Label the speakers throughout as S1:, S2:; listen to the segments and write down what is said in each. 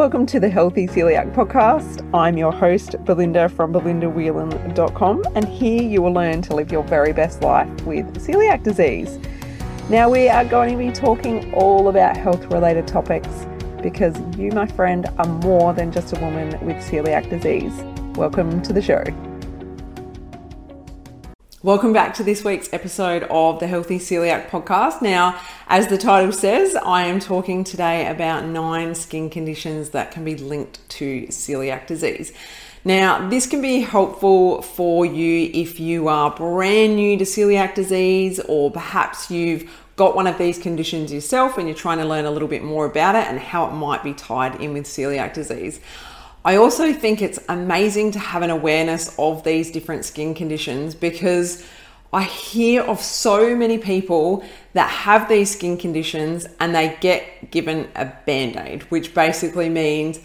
S1: Welcome to the Healthy Celiac Podcast. I'm your host, Belinda from belindawhelan.com, and here you will learn to live your very best life with celiac disease. Now, we are going to be talking all about health related topics because you, my friend, are more than just a woman with celiac disease. Welcome to the show. Welcome back to this week's episode of the Healthy Celiac Podcast. Now, as the title says, I am talking today about nine skin conditions that can be linked to celiac disease. Now, this can be helpful for you if you are brand new to celiac disease, or perhaps you've got one of these conditions yourself and you're trying to learn a little bit more about it and how it might be tied in with celiac disease. I also think it's amazing to have an awareness of these different skin conditions because I hear of so many people that have these skin conditions and they get given a band aid, which basically means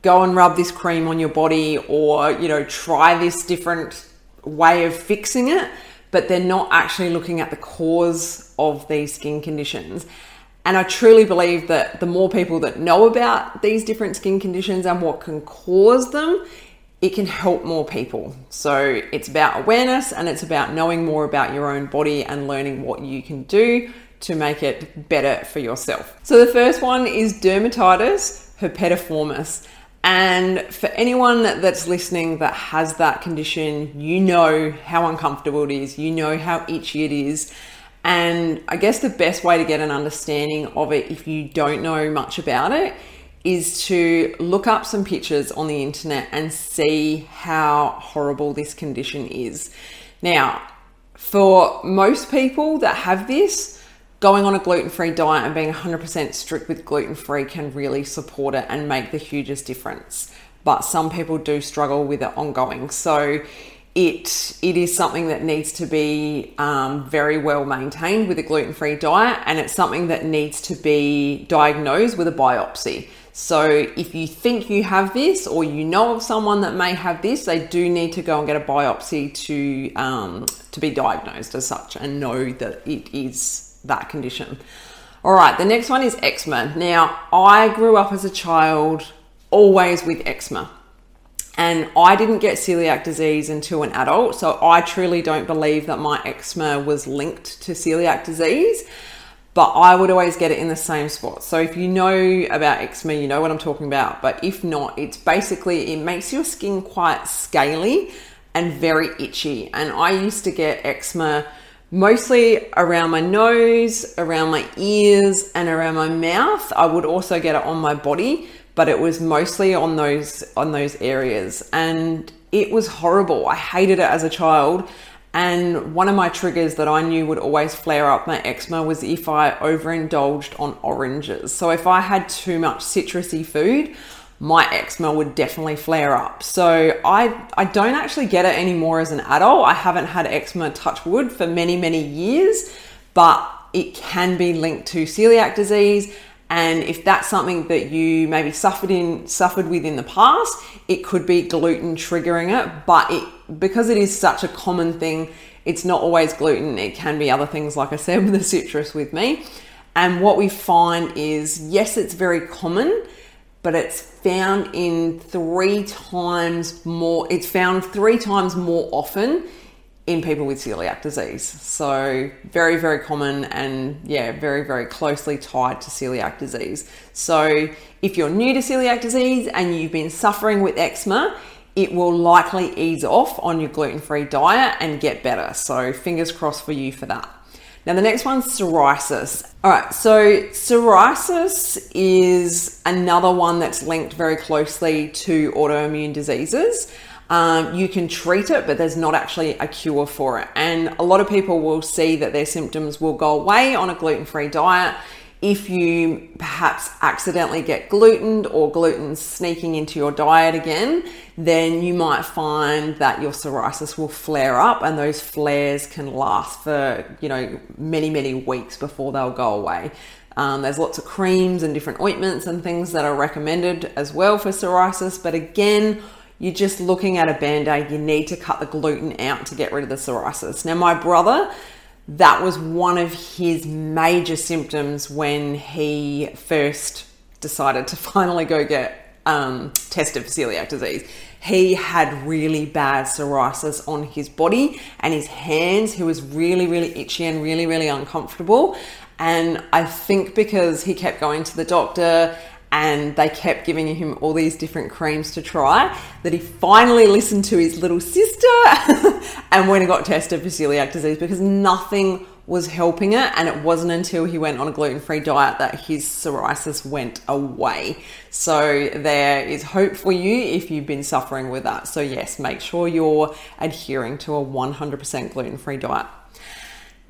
S1: go and rub this cream on your body or, you know, try this different way of fixing it, but they're not actually looking at the cause of these skin conditions. And I truly believe that the more people that know about these different skin conditions and what can cause them, it can help more people. So it's about awareness and it's about knowing more about your own body and learning what you can do to make it better for yourself. So the first one is dermatitis herpetiformis. And for anyone that's listening that has that condition, you know how uncomfortable it is, you know how itchy it is. And I guess the best way to get an understanding of it if you don't know much about it is to look up some pictures on the internet and see how horrible this condition is. Now, for most people that have this, going on a gluten free diet and being 100% strict with gluten free can really support it and make the hugest difference. But some people do struggle with it ongoing. So, it it is something that needs to be um, very well maintained with a gluten free diet, and it's something that needs to be diagnosed with a biopsy. So, if you think you have this, or you know of someone that may have this, they do need to go and get a biopsy to um, to be diagnosed as such and know that it is that condition. All right, the next one is eczema. Now, I grew up as a child always with eczema and I didn't get celiac disease until an adult. So I truly don't believe that my eczema was linked to celiac disease, but I would always get it in the same spot. So if you know about eczema, you know what I'm talking about. But if not, it's basically, it makes your skin quite scaly and very itchy. And I used to get eczema mostly around my nose, around my ears, and around my mouth. I would also get it on my body but it was mostly on those on those areas and it was horrible. I hated it as a child. And one of my triggers that I knew would always flare up my eczema was if I overindulged on oranges. So if I had too much citrusy food, my eczema would definitely flare up. So I I don't actually get it anymore as an adult. I haven't had eczema touch wood for many many years, but it can be linked to celiac disease and if that's something that you maybe suffered in suffered with in the past, it could be gluten triggering it. But it because it is such a common thing, it's not always gluten. It can be other things, like I said with the citrus with me. And what we find is yes, it's very common, but it's found in three times more. It's found three times more often in people with celiac disease. So, very, very common and yeah, very, very closely tied to celiac disease. So, if you're new to celiac disease and you've been suffering with eczema, it will likely ease off on your gluten free diet and get better. So, fingers crossed for you for that. Now, the next one's psoriasis. All right, so psoriasis is another one that's linked very closely to autoimmune diseases. Um, you can treat it, but there's not actually a cure for it. And a lot of people will see that their symptoms will go away on a gluten free diet. If you perhaps accidentally get glutened or gluten sneaking into your diet again, then you might find that your psoriasis will flare up and those flares can last for, you know, many, many weeks before they'll go away. Um, there's lots of creams and different ointments and things that are recommended as well for psoriasis, but again, you're just looking at a band aid, you need to cut the gluten out to get rid of the psoriasis. Now, my brother, that was one of his major symptoms when he first decided to finally go get um, tested for celiac disease. He had really bad psoriasis on his body and his hands. He was really, really itchy and really, really uncomfortable. And I think because he kept going to the doctor and they kept giving him all these different creams to try that he finally listened to his little sister and went and got tested for celiac disease because nothing was helping it. And it wasn't until he went on a gluten-free diet that his psoriasis went away. So there is hope for you if you've been suffering with that. So yes make sure you're adhering to a 100% gluten-free diet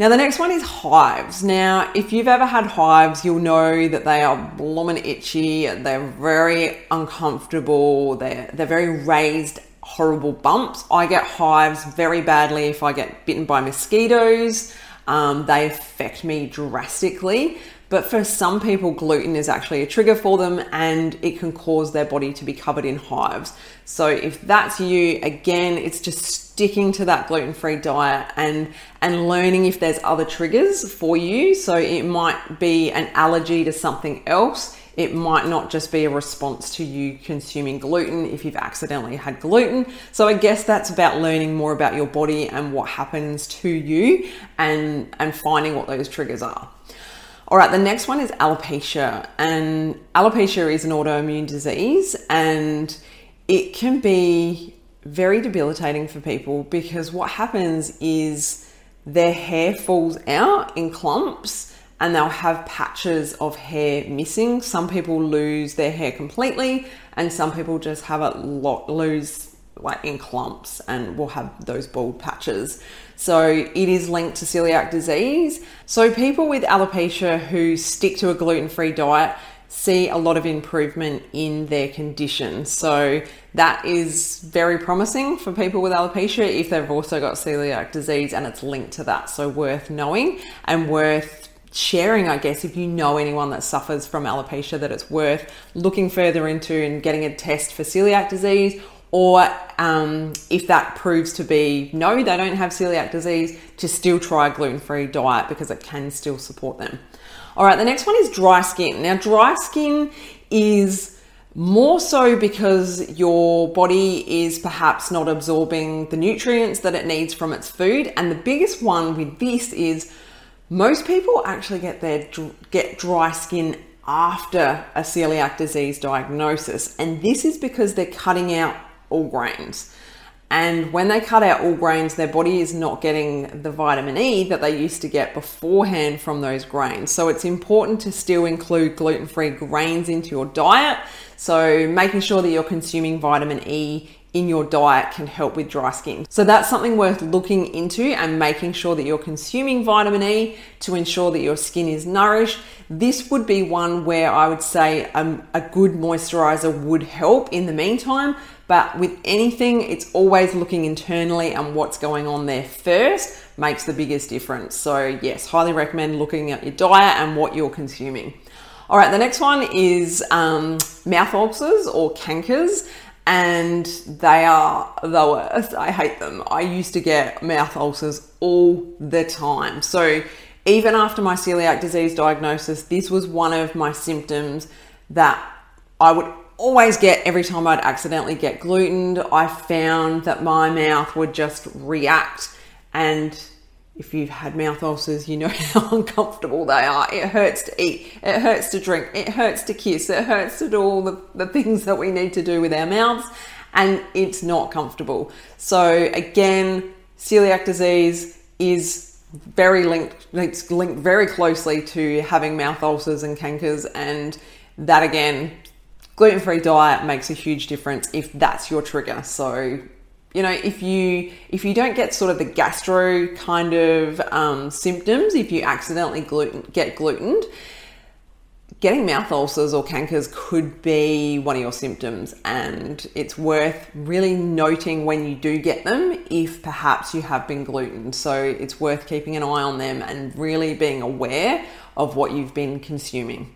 S1: now, the next one is hives. Now, if you've ever had hives, you'll know that they are blooming itchy, they're very uncomfortable, they're, they're very raised, horrible bumps. I get hives very badly if I get bitten by mosquitoes. Um, they affect me drastically. But for some people, gluten is actually a trigger for them and it can cause their body to be covered in hives. So if that's you, again, it's just sticking to that gluten-free diet and and learning if there's other triggers for you. So it might be an allergy to something else. It might not just be a response to you consuming gluten if you've accidentally had gluten. So I guess that's about learning more about your body and what happens to you and and finding what those triggers are. All right, the next one is alopecia. And alopecia is an autoimmune disease and it can be very debilitating for people because what happens is their hair falls out in clumps and they'll have patches of hair missing. Some people lose their hair completely, and some people just have it lose like in clumps and will have those bald patches. So it is linked to celiac disease. So people with alopecia who stick to a gluten-free diet see a lot of improvement in their condition. So that is very promising for people with alopecia if they've also got celiac disease and it's linked to that. So worth knowing and worth sharing, I guess, if you know anyone that suffers from alopecia, that it's worth looking further into and getting a test for celiac disease or um, if that proves to be no, they don't have celiac disease, to still try a gluten free diet because it can still support them. All right, the next one is dry skin. Now, dry skin is more so because your body is perhaps not absorbing the nutrients that it needs from its food. And the biggest one with this is most people actually get their get dry skin after a celiac disease diagnosis. And this is because they're cutting out all grains. And when they cut out all grains, their body is not getting the vitamin E that they used to get beforehand from those grains. So it's important to still include gluten free grains into your diet. So making sure that you're consuming vitamin E in your diet can help with dry skin. So that's something worth looking into and making sure that you're consuming vitamin E to ensure that your skin is nourished. This would be one where I would say um, a good moisturizer would help in the meantime. But with anything, it's always looking internally and what's going on there first makes the biggest difference. So, yes, highly recommend looking at your diet and what you're consuming. All right, the next one is um, mouth ulcers or cankers and they are the worst. I hate them. I used to get mouth ulcers all the time. So, even after my celiac disease diagnosis, this was one of my symptoms that I would always get every time I'd accidentally get gluten. I found that my mouth would just react and if you've had mouth ulcers, you know how uncomfortable they are. It hurts to eat, it hurts to drink, it hurts to kiss, it hurts to do all the, the things that we need to do with our mouths, and it's not comfortable. So, again, celiac disease is very linked, it's linked very closely to having mouth ulcers and cankers, and that again, gluten free diet makes a huge difference if that's your trigger. So, you know if you if you don't get sort of the gastro kind of um, symptoms if you accidentally gluten get glutened getting mouth ulcers or cankers could be one of your symptoms. And it's worth really noting when you do get them if perhaps you have been glutened. So it's worth keeping an eye on them and really being aware of what you've been consuming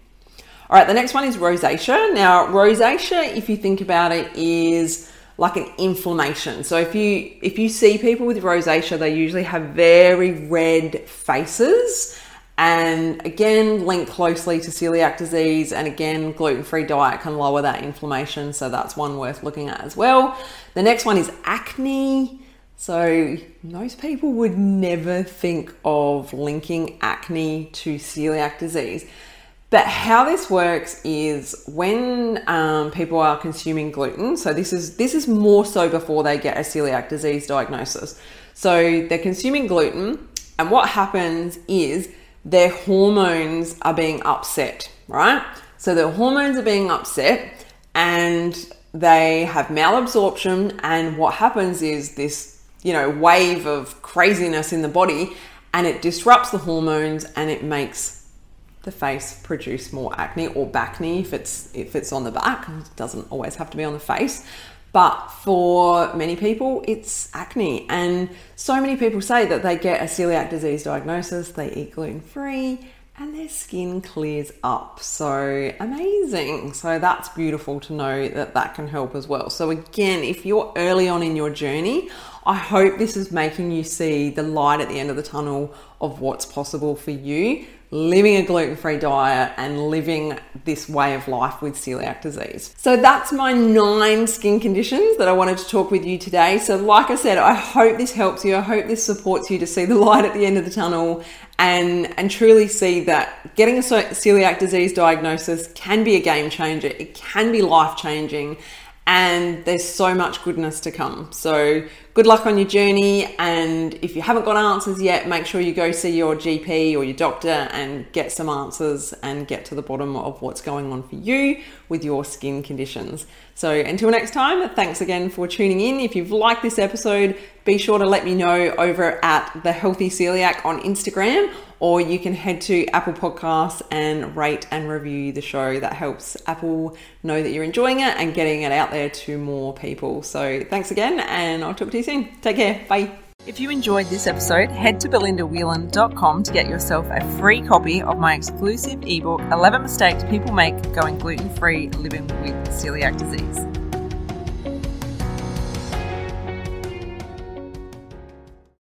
S1: all right the next one is rosacea. Now rosacea if you think about it is like an inflammation. So if you if you see people with rosacea, they usually have very red faces and again linked closely to celiac disease and again gluten-free diet can lower that inflammation so that's one worth looking at as well. The next one is acne. So most people would never think of linking acne to celiac disease but how this works is when um, people are consuming gluten so this is this is more so before they get a celiac disease diagnosis so they're consuming gluten and what happens is their hormones are being upset, right? So their hormones are being upset and they have malabsorption and what happens is this, you know, wave of craziness in the body and it disrupts the hormones and it makes the face produce more acne or bacne if it's if it's on the back. It doesn't always have to be on the face. But for many people, it's acne. And so many people say that they get a celiac disease diagnosis, they eat gluten free, and their skin clears up. So amazing. So that's beautiful to know that that can help as well. So, again, if you're early on in your journey, I hope this is making you see the light at the end of the tunnel of what's possible for you living a gluten free diet and living this way of life with celiac disease. So, that's my nine skin conditions that I wanted to talk with you today. So, like I said, I hope this helps you. I hope this supports you to see the light at the end of the tunnel and, and truly see that getting a celiac disease diagnosis can be a game changer, it can be life changing and there's so much goodness to come. So, good luck on your journey. And if you haven't got answers yet, make sure you go see your GP or your doctor and get some answers and get to the bottom of what's going on for you with your skin conditions. So, until next time, thanks again for tuning in. If you've liked this episode, be sure to let me know over at the Healthy Celiac on Instagram or you can head to Apple Podcasts and rate and review the show. That helps Apple know that you're enjoying it and getting it out there to more people. So thanks again, and I'll talk to you soon. Take care. Bye. If you enjoyed this episode, head to belindawhelan.com to get yourself a free copy of my exclusive ebook 11 Mistakes People Make Going Gluten Free Living with Celiac Disease.